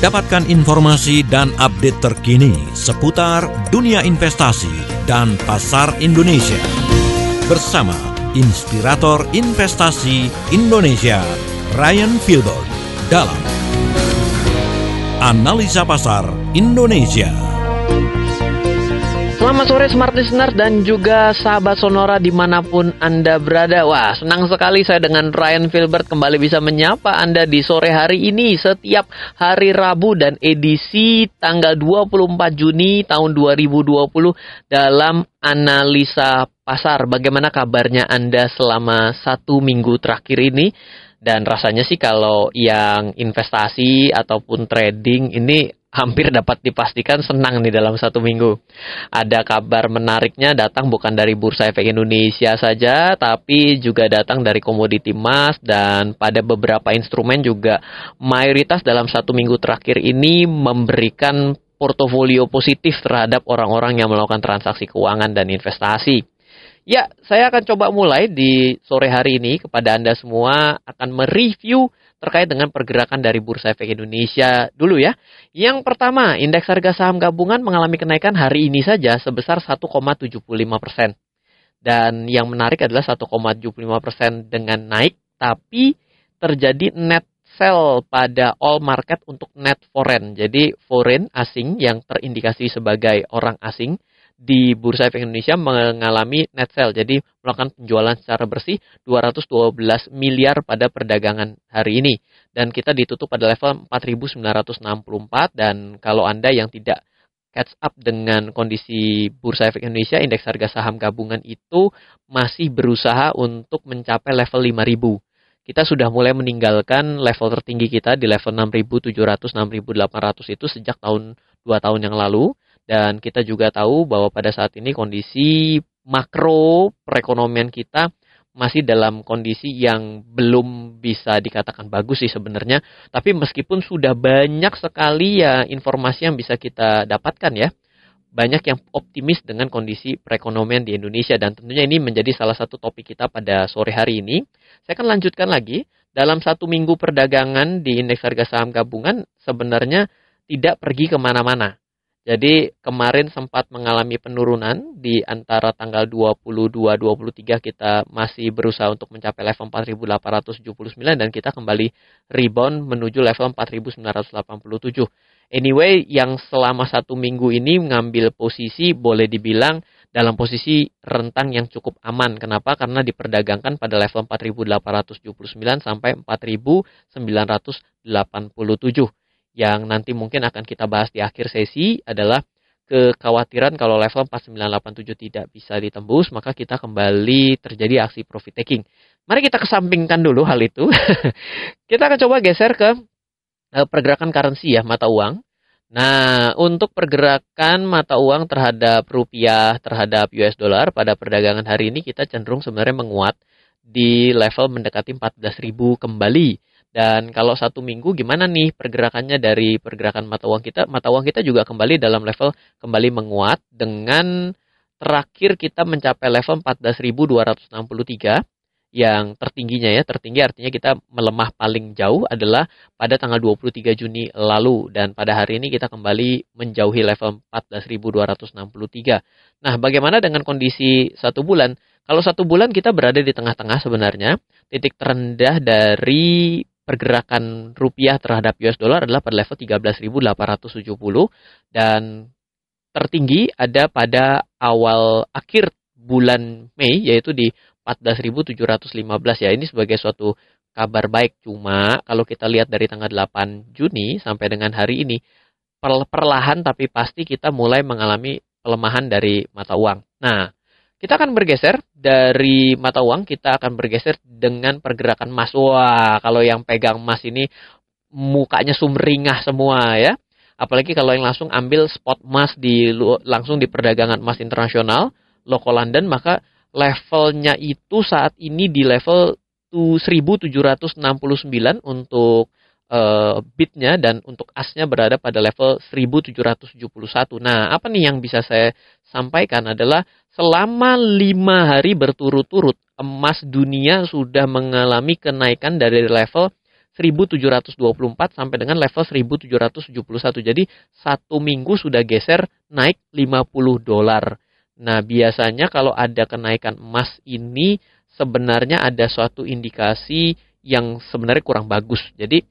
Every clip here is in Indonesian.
Dapatkan informasi dan update terkini seputar dunia investasi dan pasar Indonesia. Bersama Inspirator Investasi Indonesia, Ryan Filbert dalam Analisa Pasar Indonesia. Selamat sore Smart Listener dan juga sahabat Sonora di mana pun Anda berada. Wah, senang sekali saya dengan Ryan Filbert kembali bisa menyapa Anda di sore hari ini setiap hari Rabu dan edisi tanggal 24 Juni tahun 2020 dalam analisa pasar. Bagaimana kabarnya Anda selama satu minggu terakhir ini? Dan rasanya sih kalau yang investasi ataupun trading ini hampir dapat dipastikan senang nih dalam satu minggu. Ada kabar menariknya datang bukan dari Bursa Efek Indonesia saja, tapi juga datang dari komoditi emas dan pada beberapa instrumen juga mayoritas dalam satu minggu terakhir ini memberikan portofolio positif terhadap orang-orang yang melakukan transaksi keuangan dan investasi. Ya, saya akan coba mulai di sore hari ini kepada Anda semua akan mereview terkait dengan pergerakan dari Bursa Efek Indonesia dulu ya. Yang pertama, indeks harga saham gabungan mengalami kenaikan hari ini saja sebesar 1,75 persen. Dan yang menarik adalah 1,75 persen dengan naik, tapi terjadi net sell pada all market untuk net foreign. Jadi foreign asing yang terindikasi sebagai orang asing di Bursa Efek Indonesia mengalami net sell. Jadi melakukan penjualan secara bersih 212 miliar pada perdagangan hari ini. Dan kita ditutup pada level 4.964 dan kalau Anda yang tidak catch up dengan kondisi Bursa Efek Indonesia, indeks harga saham gabungan itu masih berusaha untuk mencapai level 5.000 kita sudah mulai meninggalkan level tertinggi kita di level 6.700 6.800 itu sejak tahun 2 tahun yang lalu dan kita juga tahu bahwa pada saat ini kondisi makro perekonomian kita masih dalam kondisi yang belum bisa dikatakan bagus sih sebenarnya. Tapi meskipun sudah banyak sekali ya informasi yang bisa kita dapatkan ya. Banyak yang optimis dengan kondisi perekonomian di Indonesia dan tentunya ini menjadi salah satu topik kita pada sore hari ini. Saya akan lanjutkan lagi. Dalam satu minggu perdagangan di indeks harga saham gabungan sebenarnya tidak pergi ke mana-mana. Jadi kemarin sempat mengalami penurunan di antara tanggal 22-23 kita masih berusaha untuk mencapai level 4879 dan kita kembali rebound menuju level 4987. Anyway, yang selama satu minggu ini mengambil posisi boleh dibilang dalam posisi rentang yang cukup aman. Kenapa? Karena diperdagangkan pada level 4879 sampai 4987 yang nanti mungkin akan kita bahas di akhir sesi adalah kekhawatiran kalau level 4987 tidak bisa ditembus, maka kita kembali terjadi aksi profit taking. Mari kita kesampingkan dulu hal itu. kita akan coba geser ke eh, pergerakan currency ya, mata uang. Nah, untuk pergerakan mata uang terhadap rupiah terhadap US dollar pada perdagangan hari ini kita cenderung sebenarnya menguat di level mendekati 14.000 kembali. Dan kalau satu minggu gimana nih pergerakannya dari pergerakan mata uang kita? Mata uang kita juga kembali dalam level kembali menguat dengan terakhir kita mencapai level 14.263 yang tertingginya ya, tertinggi artinya kita melemah paling jauh adalah pada tanggal 23 Juni lalu dan pada hari ini kita kembali menjauhi level 14.263. Nah, bagaimana dengan kondisi satu bulan? Kalau satu bulan kita berada di tengah-tengah sebenarnya, titik terendah dari pergerakan rupiah terhadap US dollar adalah pada level 13.870 dan tertinggi ada pada awal akhir bulan Mei yaitu di 14.715 ya ini sebagai suatu kabar baik cuma kalau kita lihat dari tanggal 8 Juni sampai dengan hari ini perlahan tapi pasti kita mulai mengalami pelemahan dari mata uang. Nah, kita akan bergeser dari mata uang, kita akan bergeser dengan pergerakan emas. Wah, kalau yang pegang emas ini mukanya sumringah semua ya. Apalagi kalau yang langsung ambil spot emas di langsung di perdagangan emas internasional, local London, maka levelnya itu saat ini di level 1769 untuk uh, bitnya dan untuk asnya berada pada level 1771. Nah, apa nih yang bisa saya sampaikan adalah selama lima hari berturut-turut emas dunia sudah mengalami kenaikan dari level 1724 sampai dengan level 1771. Jadi satu minggu sudah geser naik 50 dolar. Nah, biasanya kalau ada kenaikan emas ini sebenarnya ada suatu indikasi yang sebenarnya kurang bagus. Jadi,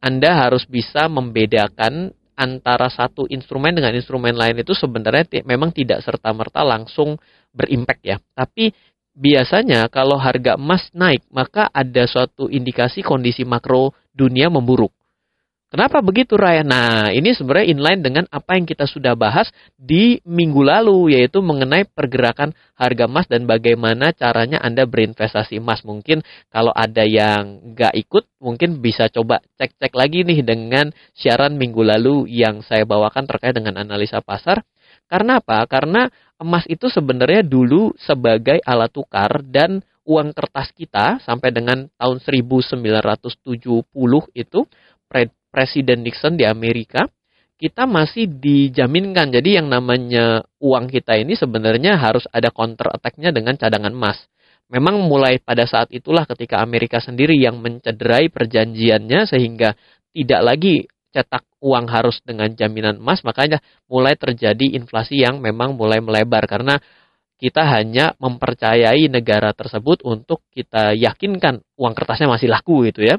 Anda harus bisa membedakan antara satu instrumen dengan instrumen lain itu sebenarnya memang tidak serta-merta langsung berimpact ya. Tapi biasanya kalau harga emas naik, maka ada suatu indikasi kondisi makro dunia memburuk. Kenapa begitu Raya? Nah, ini sebenarnya inline dengan apa yang kita sudah bahas di minggu lalu, yaitu mengenai pergerakan harga emas dan bagaimana caranya Anda berinvestasi emas. Mungkin kalau ada yang nggak ikut, mungkin bisa coba cek-cek lagi nih dengan siaran minggu lalu yang saya bawakan terkait dengan analisa pasar. Karena apa? Karena emas itu sebenarnya dulu sebagai alat tukar dan uang kertas kita sampai dengan tahun 1970 itu Presiden Nixon di Amerika, kita masih dijaminkan. Jadi yang namanya uang kita ini sebenarnya harus ada counter attack-nya dengan cadangan emas. Memang mulai pada saat itulah ketika Amerika sendiri yang mencederai perjanjiannya sehingga tidak lagi cetak uang harus dengan jaminan emas, makanya mulai terjadi inflasi yang memang mulai melebar karena kita hanya mempercayai negara tersebut untuk kita yakinkan uang kertasnya masih laku gitu ya.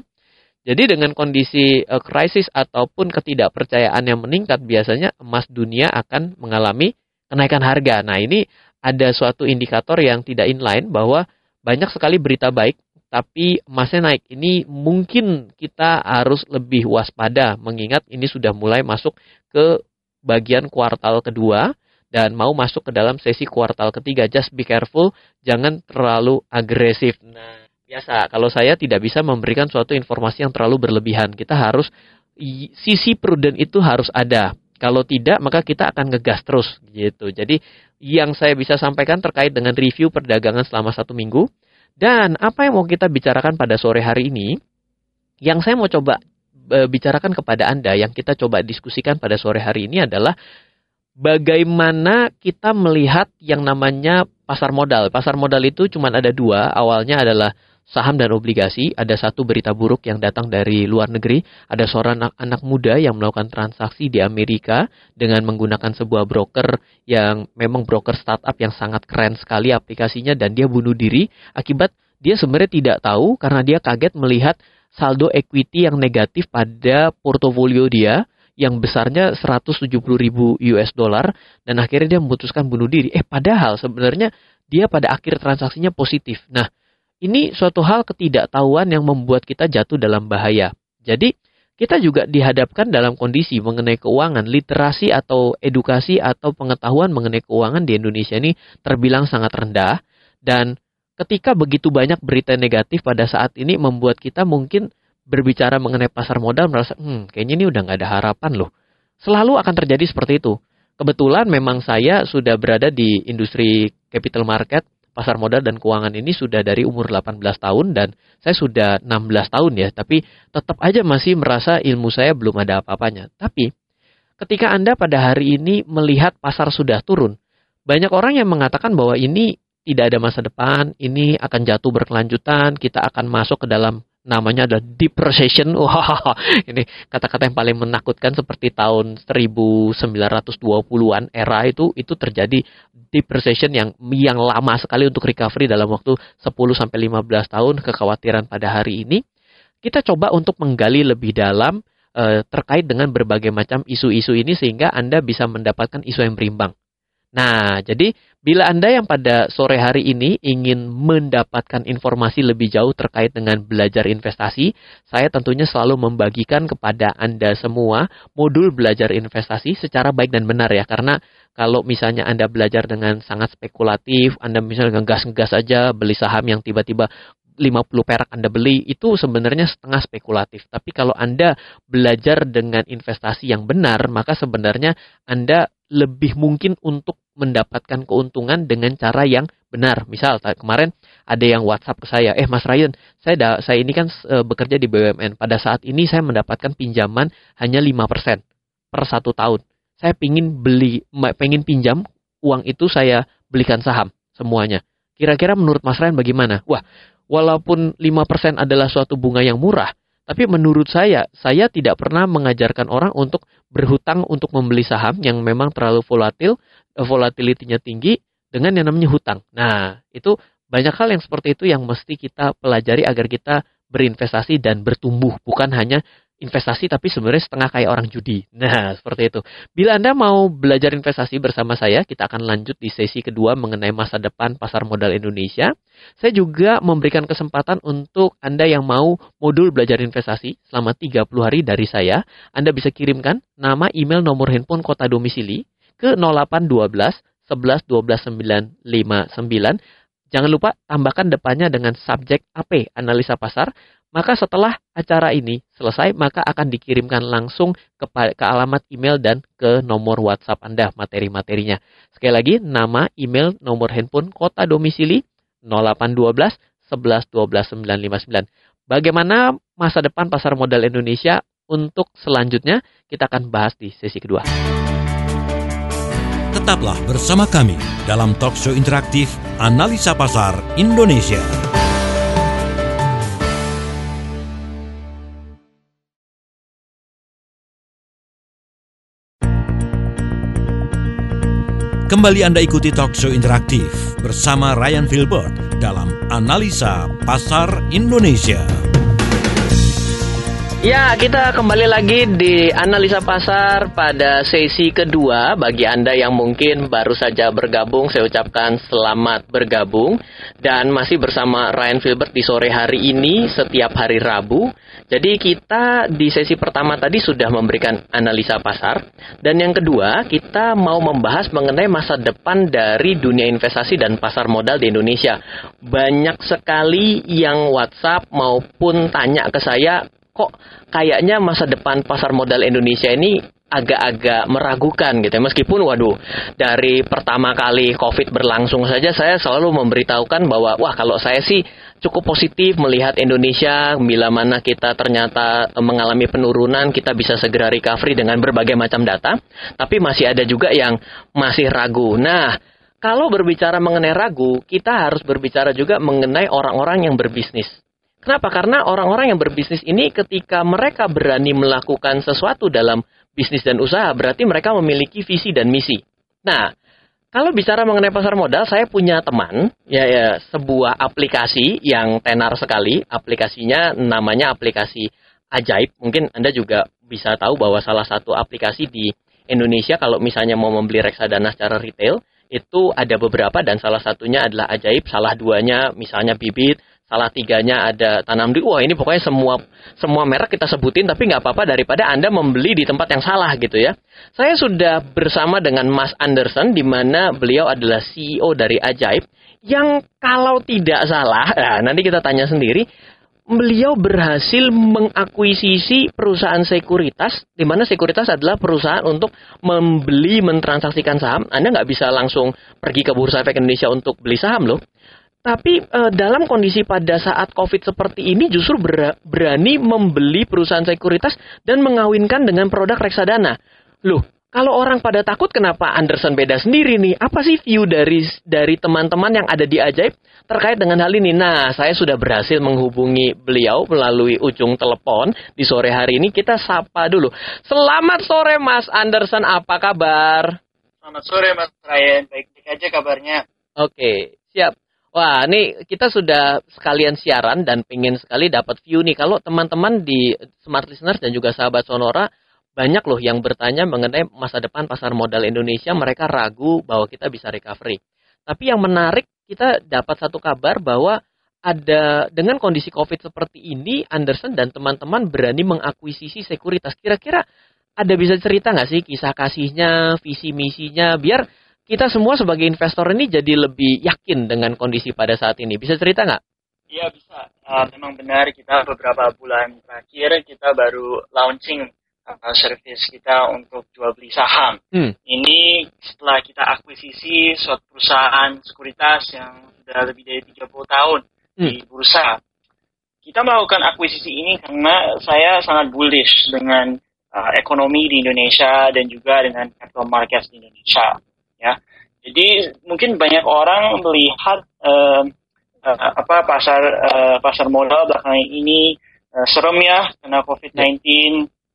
Jadi dengan kondisi uh, krisis ataupun ketidakpercayaan yang meningkat, biasanya emas dunia akan mengalami kenaikan harga. Nah ini ada suatu indikator yang tidak inline bahwa banyak sekali berita baik, tapi emasnya naik. Ini mungkin kita harus lebih waspada, mengingat ini sudah mulai masuk ke bagian kuartal kedua dan mau masuk ke dalam sesi kuartal ketiga. Just be careful, jangan terlalu agresif. Nah, biasa kalau saya tidak bisa memberikan suatu informasi yang terlalu berlebihan. Kita harus sisi prudent itu harus ada. Kalau tidak maka kita akan ngegas terus gitu. Jadi yang saya bisa sampaikan terkait dengan review perdagangan selama satu minggu. Dan apa yang mau kita bicarakan pada sore hari ini yang saya mau coba e, bicarakan kepada anda yang kita coba diskusikan pada sore hari ini adalah bagaimana kita melihat yang namanya pasar modal. Pasar modal itu cuma ada dua, awalnya adalah saham dan obligasi, ada satu berita buruk yang datang dari luar negeri, ada seorang anak, anak muda yang melakukan transaksi di Amerika dengan menggunakan sebuah broker yang memang broker startup yang sangat keren sekali aplikasinya dan dia bunuh diri akibat dia sebenarnya tidak tahu karena dia kaget melihat saldo equity yang negatif pada portofolio dia yang besarnya 170 ribu US dollar dan akhirnya dia memutuskan bunuh diri. Eh padahal sebenarnya dia pada akhir transaksinya positif. Nah, ini suatu hal ketidaktahuan yang membuat kita jatuh dalam bahaya. Jadi, kita juga dihadapkan dalam kondisi mengenai keuangan, literasi atau edukasi atau pengetahuan mengenai keuangan di Indonesia ini terbilang sangat rendah dan ketika begitu banyak berita negatif pada saat ini membuat kita mungkin berbicara mengenai pasar modal merasa, hmm, kayaknya ini udah nggak ada harapan loh. Selalu akan terjadi seperti itu. Kebetulan memang saya sudah berada di industri capital market pasar modal dan keuangan ini sudah dari umur 18 tahun dan saya sudah 16 tahun ya, tapi tetap aja masih merasa ilmu saya belum ada apa-apanya. Tapi ketika Anda pada hari ini melihat pasar sudah turun, banyak orang yang mengatakan bahwa ini tidak ada masa depan, ini akan jatuh berkelanjutan, kita akan masuk ke dalam namanya ada deep recession. Wah, ini kata-kata yang paling menakutkan seperti tahun 1920-an era itu itu terjadi deep recession yang yang lama sekali untuk recovery dalam waktu 10 sampai 15 tahun kekhawatiran pada hari ini. Kita coba untuk menggali lebih dalam eh, terkait dengan berbagai macam isu-isu ini sehingga Anda bisa mendapatkan isu yang berimbang. Nah, jadi bila Anda yang pada sore hari ini ingin mendapatkan informasi lebih jauh terkait dengan belajar investasi, saya tentunya selalu membagikan kepada Anda semua modul belajar investasi secara baik dan benar ya. Karena kalau misalnya Anda belajar dengan sangat spekulatif, Anda misalnya ngegas-ngegas aja beli saham yang tiba-tiba 50 perak Anda beli itu sebenarnya setengah spekulatif. Tapi kalau Anda belajar dengan investasi yang benar, maka sebenarnya Anda lebih mungkin untuk mendapatkan keuntungan dengan cara yang benar. Misal kemarin ada yang WhatsApp ke saya, "Eh Mas Ryan, saya saya ini kan e, bekerja di BUMN. Pada saat ini saya mendapatkan pinjaman hanya 5% per satu tahun. Saya pingin beli pengen pinjam uang itu saya belikan saham semuanya. Kira-kira menurut Mas Ryan bagaimana?" Wah, walaupun 5% adalah suatu bunga yang murah, Tapi menurut saya, saya tidak pernah mengajarkan orang untuk berhutang untuk membeli saham yang memang terlalu volatil, eh, volatilitinya tinggi dengan yang namanya hutang. Nah, itu banyak hal yang seperti itu yang mesti kita pelajari agar kita berinvestasi dan bertumbuh, bukan hanya investasi tapi sebenarnya setengah kayak orang judi. Nah, seperti itu. Bila Anda mau belajar investasi bersama saya, kita akan lanjut di sesi kedua mengenai masa depan pasar modal Indonesia. Saya juga memberikan kesempatan untuk Anda yang mau modul belajar investasi selama 30 hari dari saya. Anda bisa kirimkan nama, email, nomor handphone, kota domisili ke 0812 11 12 959. Jangan lupa tambahkan depannya dengan subjek AP, analisa pasar. Maka setelah acara ini selesai, maka akan dikirimkan langsung ke, ke alamat email dan ke nomor WhatsApp Anda materi-materinya. Sekali lagi, nama, email, nomor handphone, kota domisili 0812 11 12 959. Bagaimana masa depan pasar modal Indonesia untuk selanjutnya kita akan bahas di sesi kedua. Tetaplah bersama kami dalam talk show interaktif Analisa Pasar Indonesia. Kembali Anda ikuti talk show interaktif bersama Ryan Filbert dalam Analisa Pasar Indonesia. Ya, kita kembali lagi di analisa pasar pada sesi kedua. Bagi Anda yang mungkin baru saja bergabung, saya ucapkan selamat bergabung. Dan masih bersama Ryan Filbert di sore hari ini, setiap hari Rabu. Jadi kita di sesi pertama tadi sudah memberikan analisa pasar. Dan yang kedua, kita mau membahas mengenai masa depan dari dunia investasi dan pasar modal di Indonesia. Banyak sekali yang WhatsApp maupun tanya ke saya, kok kayaknya masa depan pasar modal Indonesia ini agak-agak meragukan gitu ya. Meskipun waduh dari pertama kali Covid berlangsung saja saya selalu memberitahukan bahwa wah kalau saya sih cukup positif melihat Indonesia bila mana kita ternyata mengalami penurunan kita bisa segera recovery dengan berbagai macam data. Tapi masih ada juga yang masih ragu. Nah, kalau berbicara mengenai ragu, kita harus berbicara juga mengenai orang-orang yang berbisnis. Kenapa? Karena orang-orang yang berbisnis ini ketika mereka berani melakukan sesuatu dalam bisnis dan usaha, berarti mereka memiliki visi dan misi. Nah, kalau bicara mengenai pasar modal, saya punya teman, ya, ya sebuah aplikasi yang tenar sekali. Aplikasinya namanya aplikasi ajaib. Mungkin Anda juga bisa tahu bahwa salah satu aplikasi di Indonesia kalau misalnya mau membeli reksadana secara retail, itu ada beberapa dan salah satunya adalah ajaib, salah duanya misalnya bibit, salah tiganya ada tanam di wah ini pokoknya semua semua merek kita sebutin tapi nggak apa-apa daripada anda membeli di tempat yang salah gitu ya saya sudah bersama dengan Mas Anderson di mana beliau adalah CEO dari Ajaib yang kalau tidak salah nah nanti kita tanya sendiri beliau berhasil mengakuisisi perusahaan sekuritas, di mana sekuritas adalah perusahaan untuk membeli, mentransaksikan saham. Anda nggak bisa langsung pergi ke Bursa Efek Indonesia untuk beli saham loh. Tapi e, dalam kondisi pada saat COVID seperti ini justru berani membeli perusahaan sekuritas dan mengawinkan dengan produk reksadana. Loh, kalau orang pada takut kenapa Anderson beda sendiri nih? Apa sih view dari dari teman-teman yang ada di Ajaib terkait dengan hal ini? Nah, saya sudah berhasil menghubungi beliau melalui ujung telepon di sore hari ini. Kita sapa dulu. Selamat sore Mas Anderson, apa kabar? Selamat sore Mas Ryan, baik-baik aja kabarnya. Oke, siap. Wah, ini kita sudah sekalian siaran dan pengen sekali dapat view nih. Kalau teman-teman di Smart Listeners dan juga sahabat Sonora, banyak loh yang bertanya mengenai masa depan pasar modal Indonesia. Mereka ragu bahwa kita bisa recovery. Tapi yang menarik, kita dapat satu kabar bahwa ada dengan kondisi COVID seperti ini, Anderson dan teman-teman berani mengakuisisi sekuritas. Kira-kira ada bisa cerita nggak sih kisah kasihnya, visi misinya, biar kita semua sebagai investor ini jadi lebih yakin dengan kondisi pada saat ini. Bisa cerita nggak? Iya bisa. Uh, memang benar kita beberapa bulan terakhir kita baru launching uh, service kita untuk jual beli saham. Hmm. Ini setelah kita akuisisi suatu perusahaan sekuritas yang sudah lebih dari 30 tahun hmm. di bursa. Kita melakukan akuisisi ini karena saya sangat bullish dengan uh, ekonomi di Indonesia dan juga dengan capital markets di Indonesia ya. Jadi mungkin banyak orang melihat uh, uh, apa pasar uh, pasar modal belakangan ini uh, serem ya kena COVID-19,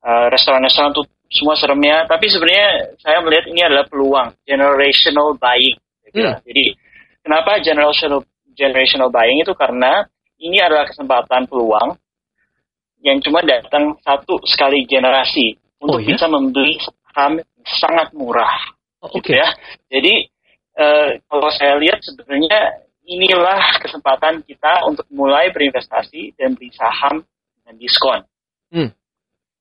uh, restoran-restoran tuh semua serem ya. Tapi sebenarnya saya melihat ini adalah peluang generational buying. Hmm. Jadi kenapa generational generational buying itu karena ini adalah kesempatan peluang yang cuma datang satu sekali generasi untuk oh, iya? bisa membeli saham sangat murah. Oh, gitu ya. Jadi uh, kalau saya lihat sebenarnya inilah kesempatan kita untuk mulai berinvestasi dan beli saham dengan diskon. Hmm.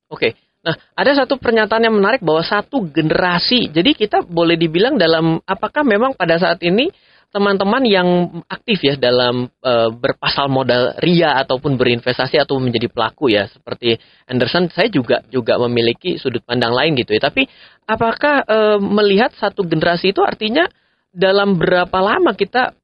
Oke. Okay. Nah, ada satu pernyataan yang menarik bahwa satu generasi. Jadi kita boleh dibilang dalam apakah memang pada saat ini teman-teman yang aktif ya dalam e, berpasal modal ria ataupun berinvestasi atau menjadi pelaku ya seperti Anderson saya juga juga memiliki sudut pandang lain gitu ya tapi apakah e, melihat satu generasi itu artinya dalam berapa lama kita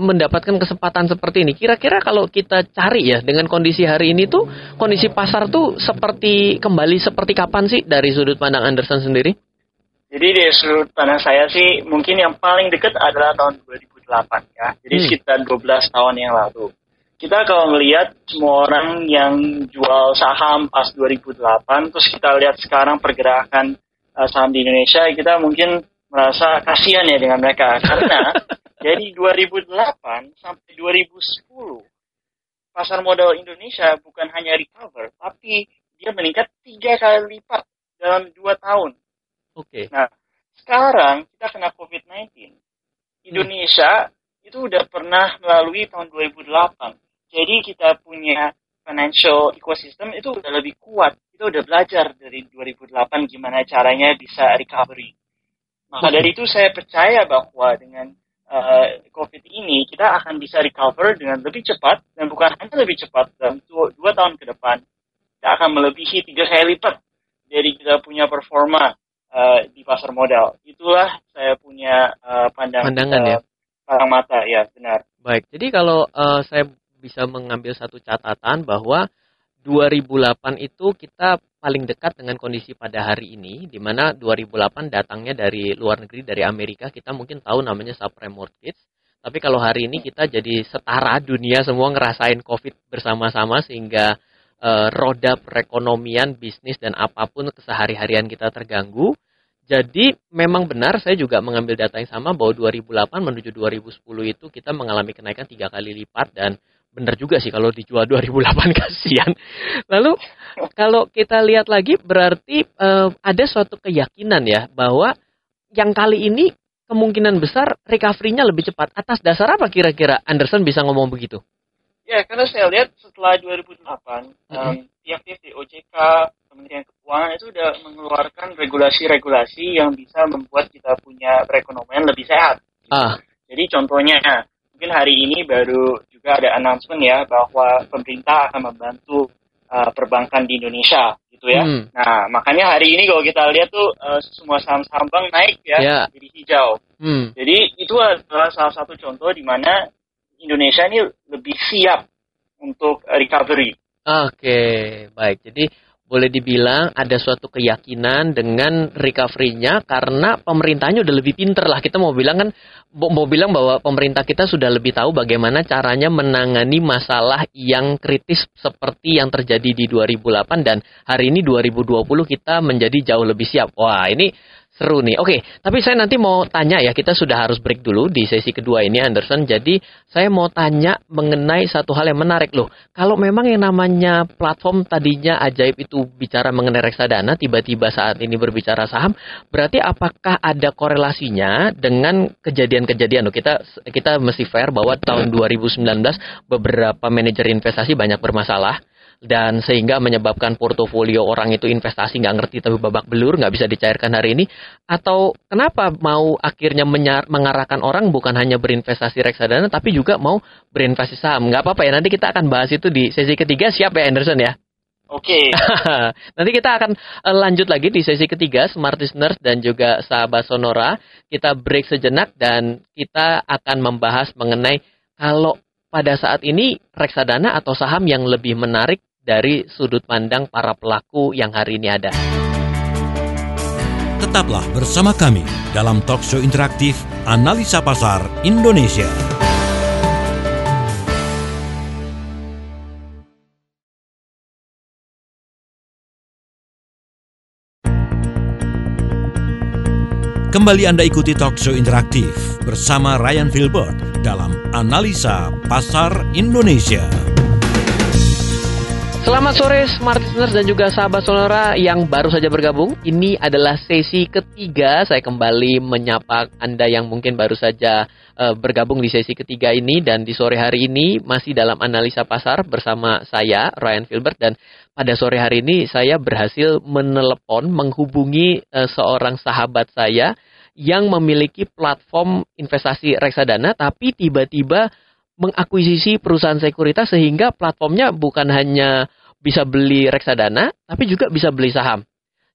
mendapatkan kesempatan seperti ini. Kira-kira kalau kita cari ya dengan kondisi hari ini tuh kondisi pasar tuh seperti kembali seperti kapan sih dari sudut pandang Anderson sendiri? Jadi dari sudut pandang saya sih mungkin yang paling dekat adalah tahun 2008 ya. Jadi hmm. sekitar 12 tahun yang lalu. Kita kalau melihat semua orang yang jual saham pas 2008 terus kita lihat sekarang pergerakan uh, saham di Indonesia kita mungkin merasa kasihan ya dengan mereka karena dari 2008 sampai 2010 pasar modal Indonesia bukan hanya recover tapi dia meningkat tiga kali lipat dalam dua tahun. Oke. Okay. Nah sekarang kita kena COVID-19 Indonesia hmm. itu udah pernah melalui tahun 2008 jadi kita punya financial ecosystem itu udah lebih kuat kita udah belajar dari 2008 gimana caranya bisa recovery maka dari itu saya percaya bahwa dengan uh, COVID ini kita akan bisa recover dengan lebih cepat dan bukan hanya lebih cepat dalam dua, dua tahun ke depan kita akan melebihi tiga kali lipat dari kita punya performa uh, di pasar modal. Itulah saya punya uh, pandang, pandangan uh, ya. Pasang mata ya benar. Baik, jadi kalau uh, saya bisa mengambil satu catatan bahwa 2008 itu kita paling dekat dengan kondisi pada hari ini, di mana 2008 datangnya dari luar negeri, dari Amerika, kita mungkin tahu namanya subprime mortgage. Tapi kalau hari ini kita jadi setara dunia semua ngerasain COVID bersama-sama sehingga e, roda perekonomian, bisnis dan apa pun kesehari-harian kita terganggu. Jadi memang benar saya juga mengambil data yang sama bahwa 2008 menuju 2010 itu kita mengalami kenaikan tiga kali lipat dan benar juga sih kalau dijual 2008 kasihan. Lalu kalau kita lihat lagi berarti uh, ada suatu keyakinan ya bahwa yang kali ini kemungkinan besar recovery-nya lebih cepat. Atas dasar apa kira-kira Anderson bisa ngomong begitu? Ya, karena saya lihat setelah 2008, mm-hmm. um, pihak-pihak di OJK, Kementerian Keuangan itu sudah mengeluarkan regulasi-regulasi yang bisa membuat kita punya perekonomian lebih sehat. Ah. Jadi contohnya, mungkin hari ini baru juga ada announcement ya bahwa pemerintah akan membantu uh, perbankan di Indonesia gitu ya. Hmm. Nah, makanya hari ini kalau kita lihat tuh uh, semua saham-saham bank naik ya, yeah. jadi hijau. Hmm. Jadi itu adalah salah satu contoh di mana Indonesia ini lebih siap untuk recovery. Oke, okay. baik. Jadi boleh dibilang ada suatu keyakinan dengan recovery-nya karena pemerintahnya udah lebih pinter lah. Kita mau bilang kan mau bilang bahwa pemerintah kita sudah lebih tahu bagaimana caranya menangani masalah yang kritis seperti yang terjadi di 2008 dan hari ini 2020 kita menjadi jauh lebih siap. Wah, ini Nih. Oke, tapi saya nanti mau tanya ya, kita sudah harus break dulu di sesi kedua ini Anderson. Jadi saya mau tanya mengenai satu hal yang menarik loh. Kalau memang yang namanya platform tadinya ajaib itu bicara mengenai reksadana, tiba-tiba saat ini berbicara saham, berarti apakah ada korelasinya dengan kejadian-kejadian loh? Kita kita mesti fair bahwa tahun 2019 beberapa manajer investasi banyak bermasalah dan sehingga menyebabkan portofolio orang itu investasi nggak ngerti tapi babak belur nggak bisa dicairkan hari ini atau kenapa mau akhirnya mengarahkan orang bukan hanya berinvestasi reksadana tapi juga mau berinvestasi saham nggak apa-apa ya nanti kita akan bahas itu di sesi ketiga siap ya Anderson ya Oke. Okay. Nanti kita akan eh, lanjut lagi di sesi ketiga Smart Listeners dan juga sahabat Sonora. Kita break sejenak dan kita akan membahas mengenai kalau pada saat ini reksadana atau saham yang lebih menarik dari sudut pandang para pelaku yang hari ini ada. Tetaplah bersama kami dalam talkshow interaktif Analisa Pasar Indonesia. Kembali Anda ikuti talkshow interaktif bersama Ryan Filbert dalam Analisa Pasar Indonesia. Selamat sore Smart Listeners dan juga sahabat Sonora yang baru saja bergabung. Ini adalah sesi ketiga. Saya kembali menyapa Anda yang mungkin baru saja uh, bergabung di sesi ketiga ini dan di sore hari ini masih dalam analisa pasar bersama saya Ryan Filbert dan pada sore hari ini saya berhasil menelepon menghubungi uh, seorang sahabat saya yang memiliki platform investasi reksadana tapi tiba-tiba mengakuisisi perusahaan sekuritas sehingga platformnya bukan hanya bisa beli reksadana, tapi juga bisa beli saham.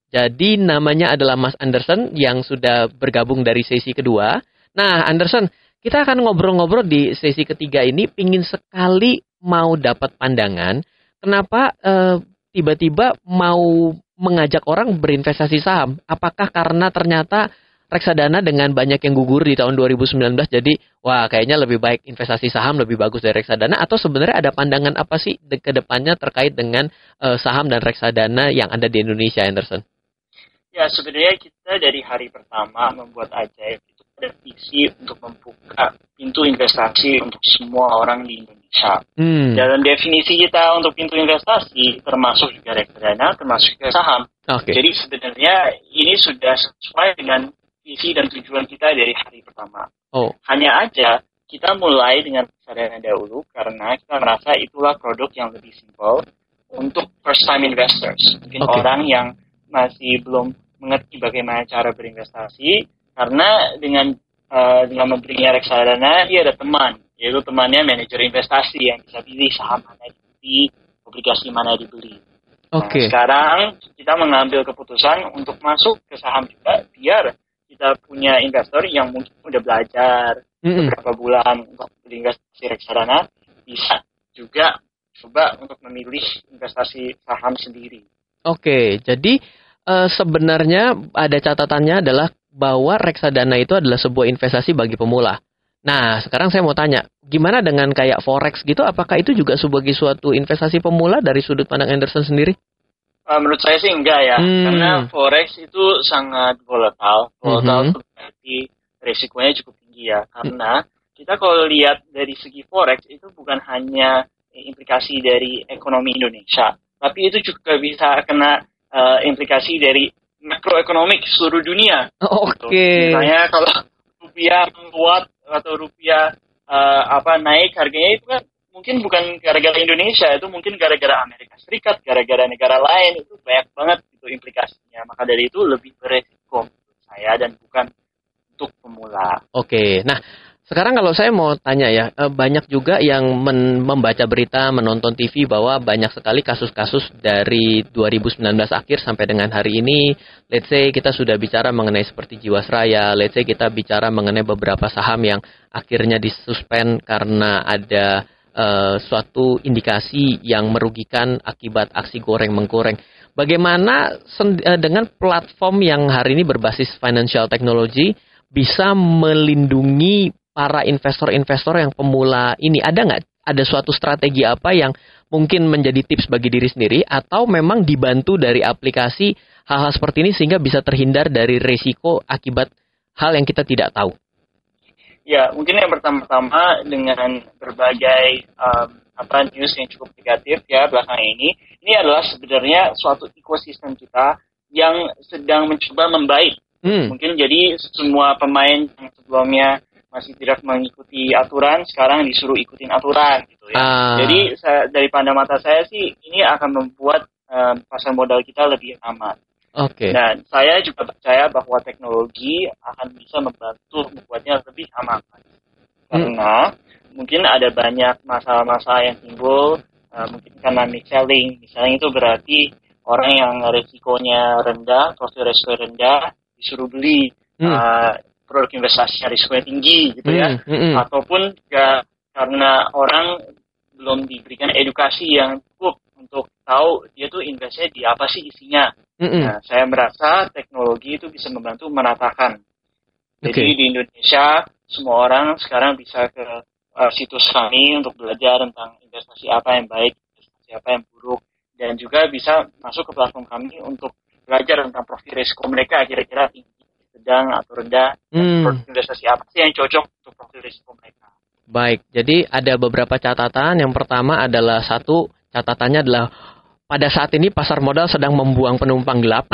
Jadi namanya adalah Mas Anderson yang sudah bergabung dari sesi kedua. Nah, Anderson, kita akan ngobrol-ngobrol di sesi ketiga ini pingin sekali mau dapat pandangan kenapa eh, tiba-tiba mau mengajak orang berinvestasi saham. Apakah karena ternyata reksadana dengan banyak yang gugur di tahun 2019 jadi wah kayaknya lebih baik investasi saham lebih bagus dari reksadana atau sebenarnya ada pandangan apa sih ke depannya terkait dengan uh, saham dan reksadana yang ada di Indonesia Anderson? Ya sebenarnya kita dari hari pertama membuat ajaib itu ada visi untuk membuka pintu investasi untuk semua orang di Indonesia. Hmm. Dalam definisi kita untuk pintu investasi termasuk juga reksadana, termasuk juga saham. Okay. Jadi sebenarnya ini sudah sesuai dengan visi dan tujuan kita dari hari pertama. Oh. Hanya aja kita mulai dengan kesadaran dahulu karena kita merasa itulah produk yang lebih simpel untuk first time investors. Mungkin okay. orang yang masih belum mengerti bagaimana cara berinvestasi karena dengan uh, dengan memberinya reksadana dia ada teman yaitu temannya manajer investasi yang bisa pilih saham mana dibeli, obligasi mana dibeli. Oke. Okay. Nah, sekarang kita mengambil keputusan untuk masuk ke saham juga biar kita punya investor yang mungkin udah belajar mm-hmm. beberapa bulan untuk berinvestasi reksadana bisa juga coba untuk memilih investasi saham sendiri. Oke, jadi uh, sebenarnya ada catatannya adalah bahwa reksadana itu adalah sebuah investasi bagi pemula. Nah, sekarang saya mau tanya, gimana dengan kayak forex gitu? Apakah itu juga sebagai suatu investasi pemula dari sudut pandang Anderson sendiri? Uh, menurut saya sih enggak ya, hmm. karena forex itu sangat volatile. Volatile hmm. berarti resikonya cukup tinggi ya, karena kita kalau lihat dari segi forex itu bukan hanya implikasi dari ekonomi Indonesia, tapi itu juga bisa kena uh, implikasi dari makroekonomik seluruh dunia. Oke. Okay. Misalnya kalau rupiah menguat atau rupiah uh, apa naik harganya itu kan mungkin bukan gara-gara Indonesia itu mungkin gara-gara Amerika Serikat gara-gara negara lain itu banyak banget itu implikasinya maka dari itu lebih beresiko saya dan bukan untuk pemula oke nah sekarang kalau saya mau tanya ya, eh, banyak juga yang membaca berita, menonton TV bahwa banyak sekali kasus-kasus dari 2019 akhir sampai dengan hari ini. Let's say kita sudah bicara mengenai seperti Jiwasraya, let's say kita bicara mengenai beberapa saham yang akhirnya disuspend karena ada uh, suatu indikasi yang merugikan akibat aksi goreng menggoreng. Bagaimana uh, dengan platform yang hari ini berbasis financial technology bisa melindungi para investor-investor yang pemula ini? Ada nggak ada suatu strategi apa yang mungkin menjadi tips bagi diri sendiri atau memang dibantu dari aplikasi hal-hal seperti ini sehingga bisa terhindar dari risiko akibat hal yang kita tidak tahu? Ya, mungkin yang pertama-tama dengan berbagai um, apa news yang cukup negatif ya belakang ini, ini adalah sebenarnya suatu ekosistem kita yang sedang mencoba membaik. Hmm. Mungkin jadi semua pemain yang sebelumnya masih tidak mengikuti aturan, sekarang disuruh ikutin aturan gitu ya. Ah. Jadi saya, dari pandang mata saya sih ini akan membuat um, pasar modal kita lebih aman. Oke. Okay. Dan saya juga percaya bahwa teknologi akan bisa membantu membuatnya lebih aman. Karena hmm. mungkin ada banyak masalah-masalah yang timbul, uh, mungkin karena mis-selling. Misalnya itu berarti orang yang resikonya rendah, profil resiko rendah, disuruh beli hmm. uh, produk investasi yang risikonya tinggi gitu ya. Hmm. Hmm. Ataupun juga karena orang belum diberikan edukasi yang cukup untuk tahu dia tuh investasi di apa sih isinya. Mm-hmm. Nah, saya merasa teknologi itu bisa membantu menatakan. Jadi okay. di Indonesia semua orang sekarang bisa ke uh, situs kami untuk belajar tentang investasi apa yang baik, investasi apa yang buruk, dan juga bisa masuk ke platform kami untuk belajar tentang profil risiko mereka kira-kira tinggi sedang atau rendah, hmm. investasi apa sih yang cocok untuk profil risiko mereka. Baik, jadi ada beberapa catatan. Yang pertama adalah satu catatannya adalah pada saat ini pasar modal sedang membuang penumpang gelap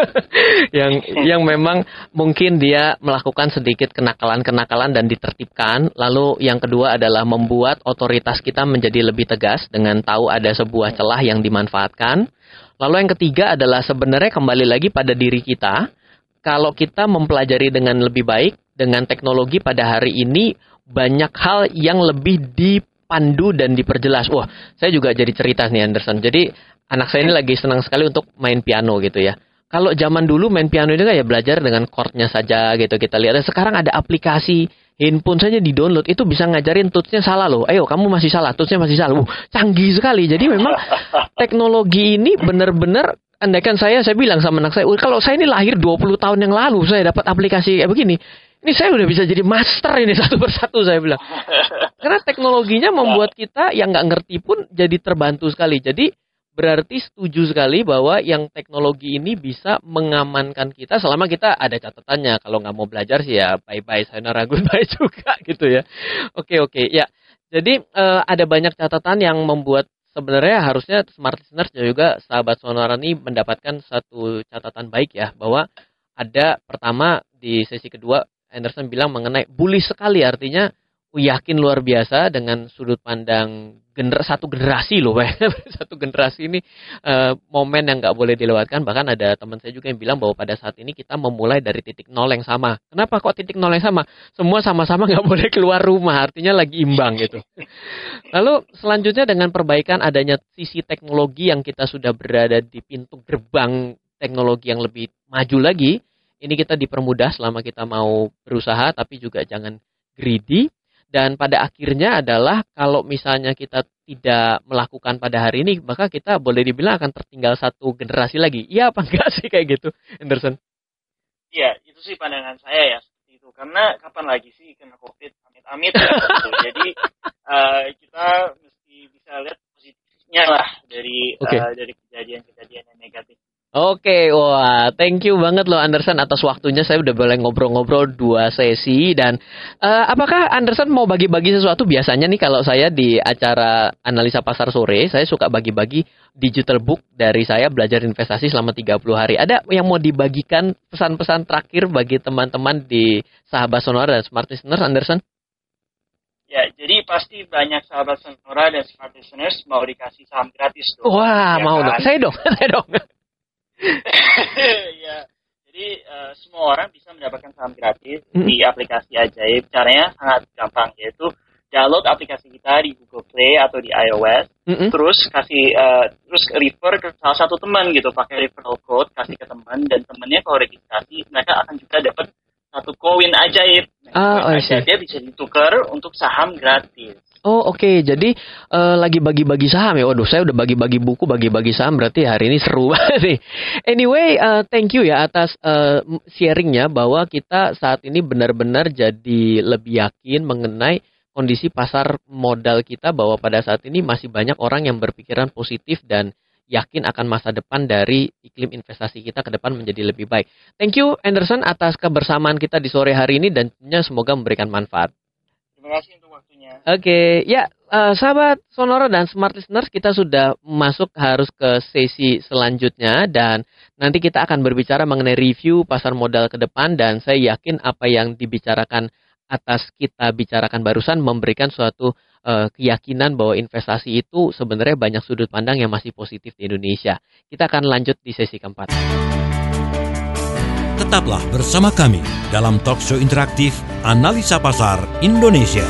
yang yang memang mungkin dia melakukan sedikit kenakalan-kenakalan dan ditertibkan. Lalu yang kedua adalah membuat otoritas kita menjadi lebih tegas dengan tahu ada sebuah celah yang dimanfaatkan. Lalu yang ketiga adalah sebenarnya kembali lagi pada diri kita. Kalau kita mempelajari dengan lebih baik dengan teknologi pada hari ini banyak hal yang lebih di dipandu dan diperjelas. Wah, saya juga jadi cerita nih Anderson. Jadi anak saya ini lagi senang sekali untuk main piano gitu ya. Kalau zaman dulu main piano itu kan ya belajar dengan chordnya saja gitu kita lihat. Sekarang ada aplikasi handphone saja di download itu bisa ngajarin tutsnya salah loh. Ayo kamu masih salah, tutsnya masih salah. Uh, canggih sekali. Jadi memang teknologi ini benar-benar andaikan saya saya bilang sama anak saya, kalau saya ini lahir 20 tahun yang lalu saya dapat aplikasi kayak begini ini saya udah bisa jadi master ini satu persatu saya bilang. Karena teknologinya membuat kita yang nggak ngerti pun jadi terbantu sekali. Jadi berarti setuju sekali bahwa yang teknologi ini bisa mengamankan kita selama kita ada catatannya. Kalau nggak mau belajar sih ya bye bye saya goodbye juga gitu ya. Oke oke ya. Jadi uh, ada banyak catatan yang membuat sebenarnya harusnya smart listeners juga sahabat sonora ini mendapatkan satu catatan baik ya bahwa ada pertama di sesi kedua Anderson bilang mengenai bullish sekali artinya yakin luar biasa dengan sudut pandang gener satu generasi loh, satu generasi ini uh, momen yang nggak boleh dilewatkan. Bahkan ada teman saya juga yang bilang bahwa pada saat ini kita memulai dari titik nol yang sama. Kenapa kok titik nol yang sama? Semua sama-sama nggak boleh keluar rumah, artinya lagi imbang gitu. Lalu selanjutnya dengan perbaikan adanya sisi teknologi yang kita sudah berada di pintu gerbang teknologi yang lebih maju lagi, ini kita dipermudah selama kita mau berusaha, tapi juga jangan greedy. Dan pada akhirnya adalah kalau misalnya kita tidak melakukan pada hari ini, maka kita boleh dibilang akan tertinggal satu generasi lagi. Iya apa enggak sih kayak gitu, Anderson? Iya, itu sih pandangan saya ya seperti itu. Karena kapan lagi sih kena COVID, amit-amit ya, gitu. Jadi uh, kita mesti bisa lihat positifnya lah dari okay. uh, dari kejadian-kejadian yang negatif. Oke, wah, thank you banget loh Anderson atas waktunya. Saya udah boleh ngobrol-ngobrol dua sesi dan uh, apakah Anderson mau bagi-bagi sesuatu? Biasanya nih kalau saya di acara analisa pasar sore, saya suka bagi-bagi digital book dari saya belajar investasi selama 30 hari. Ada yang mau dibagikan pesan-pesan terakhir bagi teman-teman di sahabat Sonora dan Smart Listeners, Anderson? Ya, jadi pasti banyak sahabat Sonora dan Smart Listeners mau dikasih saham gratis tuh. Wah, ya mau kan? dong. Saya dong, saya dong. ya, jadi uh, semua orang bisa mendapatkan saham gratis mm -hmm. di aplikasi ajaib. Caranya sangat gampang yaitu download aplikasi kita di Google Play atau di iOS, mm -hmm. terus kasih uh, terus refer ke salah satu teman gitu, pakai referral code, kasih ke teman dan temannya kalau registrasi mereka akan juga dapat satu koin ajaib. Ah, oh, dia bisa ditukar untuk saham gratis. Oh oke, okay. jadi uh, lagi bagi-bagi saham ya. Waduh, saya udah bagi-bagi buku, bagi-bagi saham. Berarti hari ini seru banget nih. Anyway, uh, thank you ya atas uh, sharingnya bahwa kita saat ini benar-benar jadi lebih yakin mengenai kondisi pasar modal kita bahwa pada saat ini masih banyak orang yang berpikiran positif dan yakin akan masa depan dari iklim investasi kita ke depan menjadi lebih baik. Thank you Anderson atas kebersamaan kita di sore hari ini dan semoga memberikan manfaat. Terima kasih untuk waktunya. Oke, okay. ya uh, sahabat Sonora dan Smart Listeners kita sudah masuk harus ke sesi selanjutnya dan nanti kita akan berbicara mengenai review pasar modal ke depan dan saya yakin apa yang dibicarakan atas kita bicarakan barusan memberikan suatu uh, keyakinan bahwa investasi itu sebenarnya banyak sudut pandang yang masih positif di Indonesia. Kita akan lanjut di sesi keempat. Tetaplah bersama kami dalam talk show interaktif Analisa Pasar Indonesia.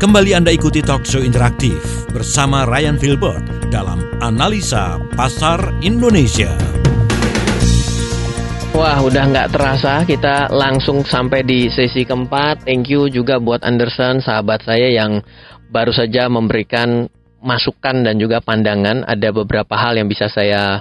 Kembali Anda ikuti talk show interaktif bersama Ryan Filbert dalam Analisa Pasar Indonesia. Wah, udah nggak terasa kita langsung sampai di sesi keempat. Thank you juga buat Anderson, sahabat saya yang baru saja memberikan masukan dan juga pandangan. Ada beberapa hal yang bisa saya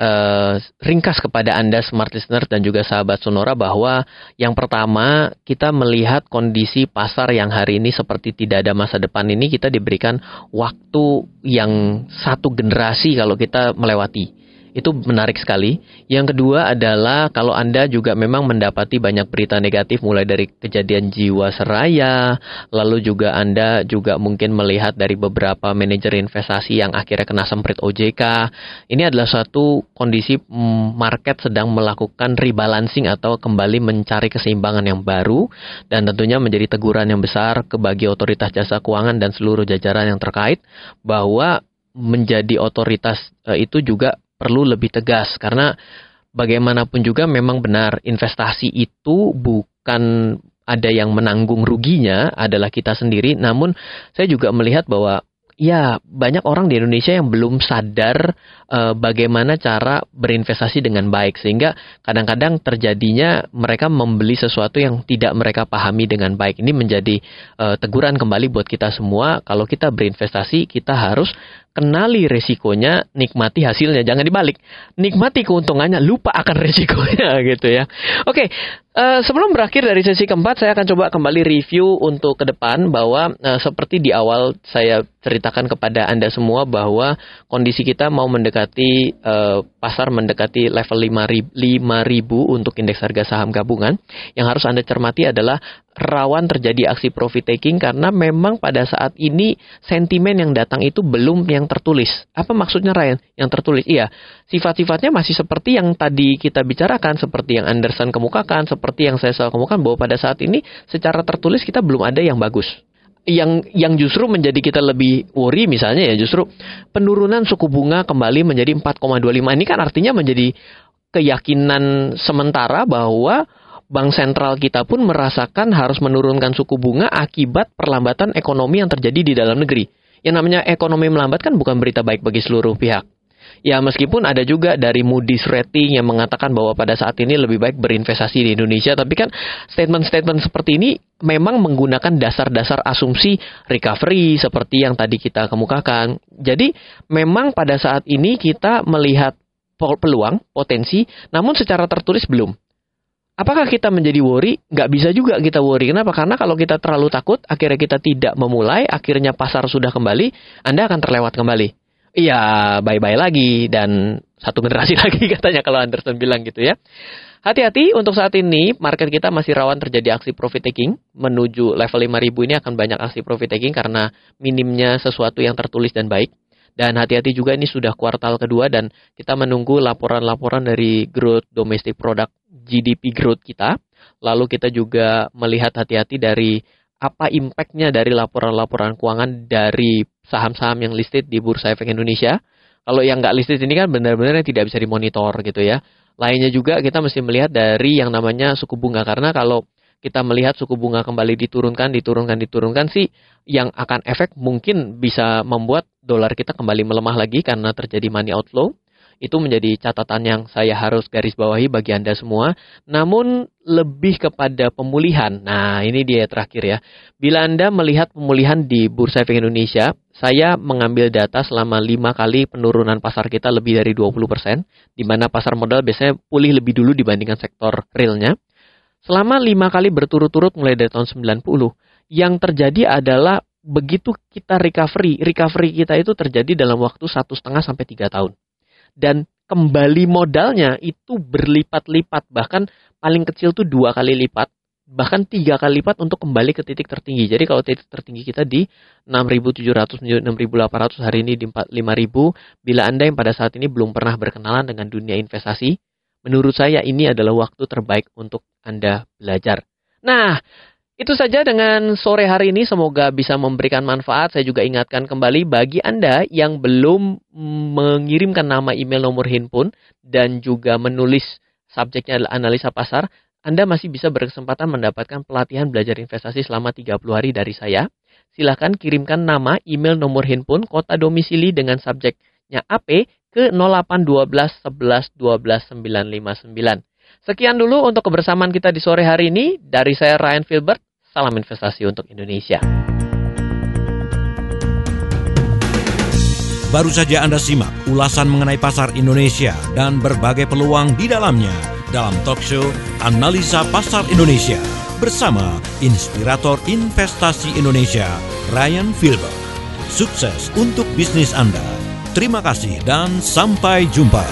uh, ringkas kepada Anda smart listener dan juga sahabat Sonora bahwa yang pertama kita melihat kondisi pasar yang hari ini seperti tidak ada masa depan ini kita diberikan waktu yang satu generasi kalau kita melewati itu menarik sekali. Yang kedua adalah kalau Anda juga memang mendapati banyak berita negatif mulai dari kejadian jiwa seraya, lalu juga Anda juga mungkin melihat dari beberapa manajer investasi yang akhirnya kena semprit OJK. Ini adalah suatu kondisi mm, market sedang melakukan rebalancing atau kembali mencari keseimbangan yang baru dan tentunya menjadi teguran yang besar ke bagi otoritas jasa keuangan dan seluruh jajaran yang terkait bahwa menjadi otoritas eh, itu juga perlu lebih tegas. Karena bagaimanapun juga memang benar investasi itu bukan ada yang menanggung ruginya adalah kita sendiri. Namun saya juga melihat bahwa ya banyak orang di Indonesia yang belum sadar uh, bagaimana cara berinvestasi dengan baik. Sehingga kadang-kadang terjadinya mereka membeli sesuatu yang tidak mereka pahami dengan baik. Ini menjadi uh, teguran kembali buat kita semua. Kalau kita berinvestasi kita harus kenali resikonya, nikmati hasilnya. Jangan dibalik. Nikmati keuntungannya, lupa akan resikonya gitu ya. Oke, uh, sebelum berakhir dari sesi keempat, saya akan coba kembali review untuk ke depan bahwa uh, seperti di awal saya ceritakan kepada Anda semua bahwa kondisi kita mau mendekati uh, pasar mendekati level 5000 untuk indeks harga saham gabungan. Yang harus Anda cermati adalah rawan terjadi aksi profit taking karena memang pada saat ini sentimen yang datang itu belum yang tertulis. Apa maksudnya Ryan? Yang tertulis? Iya, sifat-sifatnya masih seperti yang tadi kita bicarakan, seperti yang Anderson kemukakan, seperti yang saya kemukakan bahwa pada saat ini secara tertulis kita belum ada yang bagus. Yang yang justru menjadi kita lebih worry misalnya ya justru penurunan suku bunga kembali menjadi 4,25 ini kan artinya menjadi keyakinan sementara bahwa bank sentral kita pun merasakan harus menurunkan suku bunga akibat perlambatan ekonomi yang terjadi di dalam negeri. Yang namanya ekonomi melambat kan bukan berita baik bagi seluruh pihak. Ya meskipun ada juga dari Moody's rating yang mengatakan bahwa pada saat ini lebih baik berinvestasi di Indonesia, tapi kan statement-statement seperti ini memang menggunakan dasar-dasar asumsi recovery seperti yang tadi kita kemukakan. Jadi memang pada saat ini kita melihat peluang, potensi, namun secara tertulis belum. Apakah kita menjadi worry? Nggak bisa juga kita worry. Kenapa? Karena kalau kita terlalu takut, akhirnya kita tidak memulai, akhirnya pasar sudah kembali, Anda akan terlewat kembali. Iya, bye-bye lagi. Dan satu generasi lagi katanya kalau Anderson bilang gitu ya. Hati-hati untuk saat ini market kita masih rawan terjadi aksi profit taking menuju level 5000 ini akan banyak aksi profit taking karena minimnya sesuatu yang tertulis dan baik. Dan hati-hati juga ini sudah kuartal kedua dan kita menunggu laporan-laporan dari growth domestic product GDP growth kita. Lalu kita juga melihat hati-hati dari apa impactnya dari laporan-laporan keuangan dari saham-saham yang listed di Bursa Efek Indonesia. Kalau yang nggak listed ini kan benar-benar tidak bisa dimonitor gitu ya. Lainnya juga kita mesti melihat dari yang namanya suku bunga karena kalau kita melihat suku bunga kembali diturunkan, diturunkan, diturunkan sih yang akan efek mungkin bisa membuat dolar kita kembali melemah lagi karena terjadi money outflow. Itu menjadi catatan yang saya harus garis bawahi bagi Anda semua. Namun lebih kepada pemulihan. Nah, ini dia terakhir ya. Bila Anda melihat pemulihan di Bursa Efek Indonesia, saya mengambil data selama lima kali penurunan pasar kita lebih dari 20%, di mana pasar modal biasanya pulih lebih dulu dibandingkan sektor realnya. Selama lima kali berturut-turut mulai dari tahun 90, yang terjadi adalah begitu kita recovery, recovery kita itu terjadi dalam waktu satu setengah sampai tiga tahun. Dan kembali modalnya itu berlipat-lipat, bahkan paling kecil tuh dua kali lipat, bahkan tiga kali lipat untuk kembali ke titik tertinggi. Jadi kalau titik tertinggi kita di 6.700 menuju 6.800 hari ini di 5.000, bila Anda yang pada saat ini belum pernah berkenalan dengan dunia investasi, Menurut saya ini adalah waktu terbaik untuk Anda belajar. Nah, itu saja dengan sore hari ini semoga bisa memberikan manfaat. Saya juga ingatkan kembali bagi Anda yang belum mengirimkan nama email nomor handphone dan juga menulis subjeknya adalah analisa pasar, Anda masih bisa berkesempatan mendapatkan pelatihan belajar investasi selama 30 hari dari saya. Silahkan kirimkan nama, email, nomor handphone, kota domisili dengan subjeknya AP ke 0812 11 12 959. Sekian dulu untuk kebersamaan kita di sore hari ini. Dari saya Ryan Filbert, salam investasi untuk Indonesia. Baru saja Anda simak ulasan mengenai pasar Indonesia dan berbagai peluang di dalamnya dalam talk show Analisa Pasar Indonesia bersama Inspirator Investasi Indonesia, Ryan Filber. Sukses untuk bisnis Anda. Terima kasih dan sampai jumpa.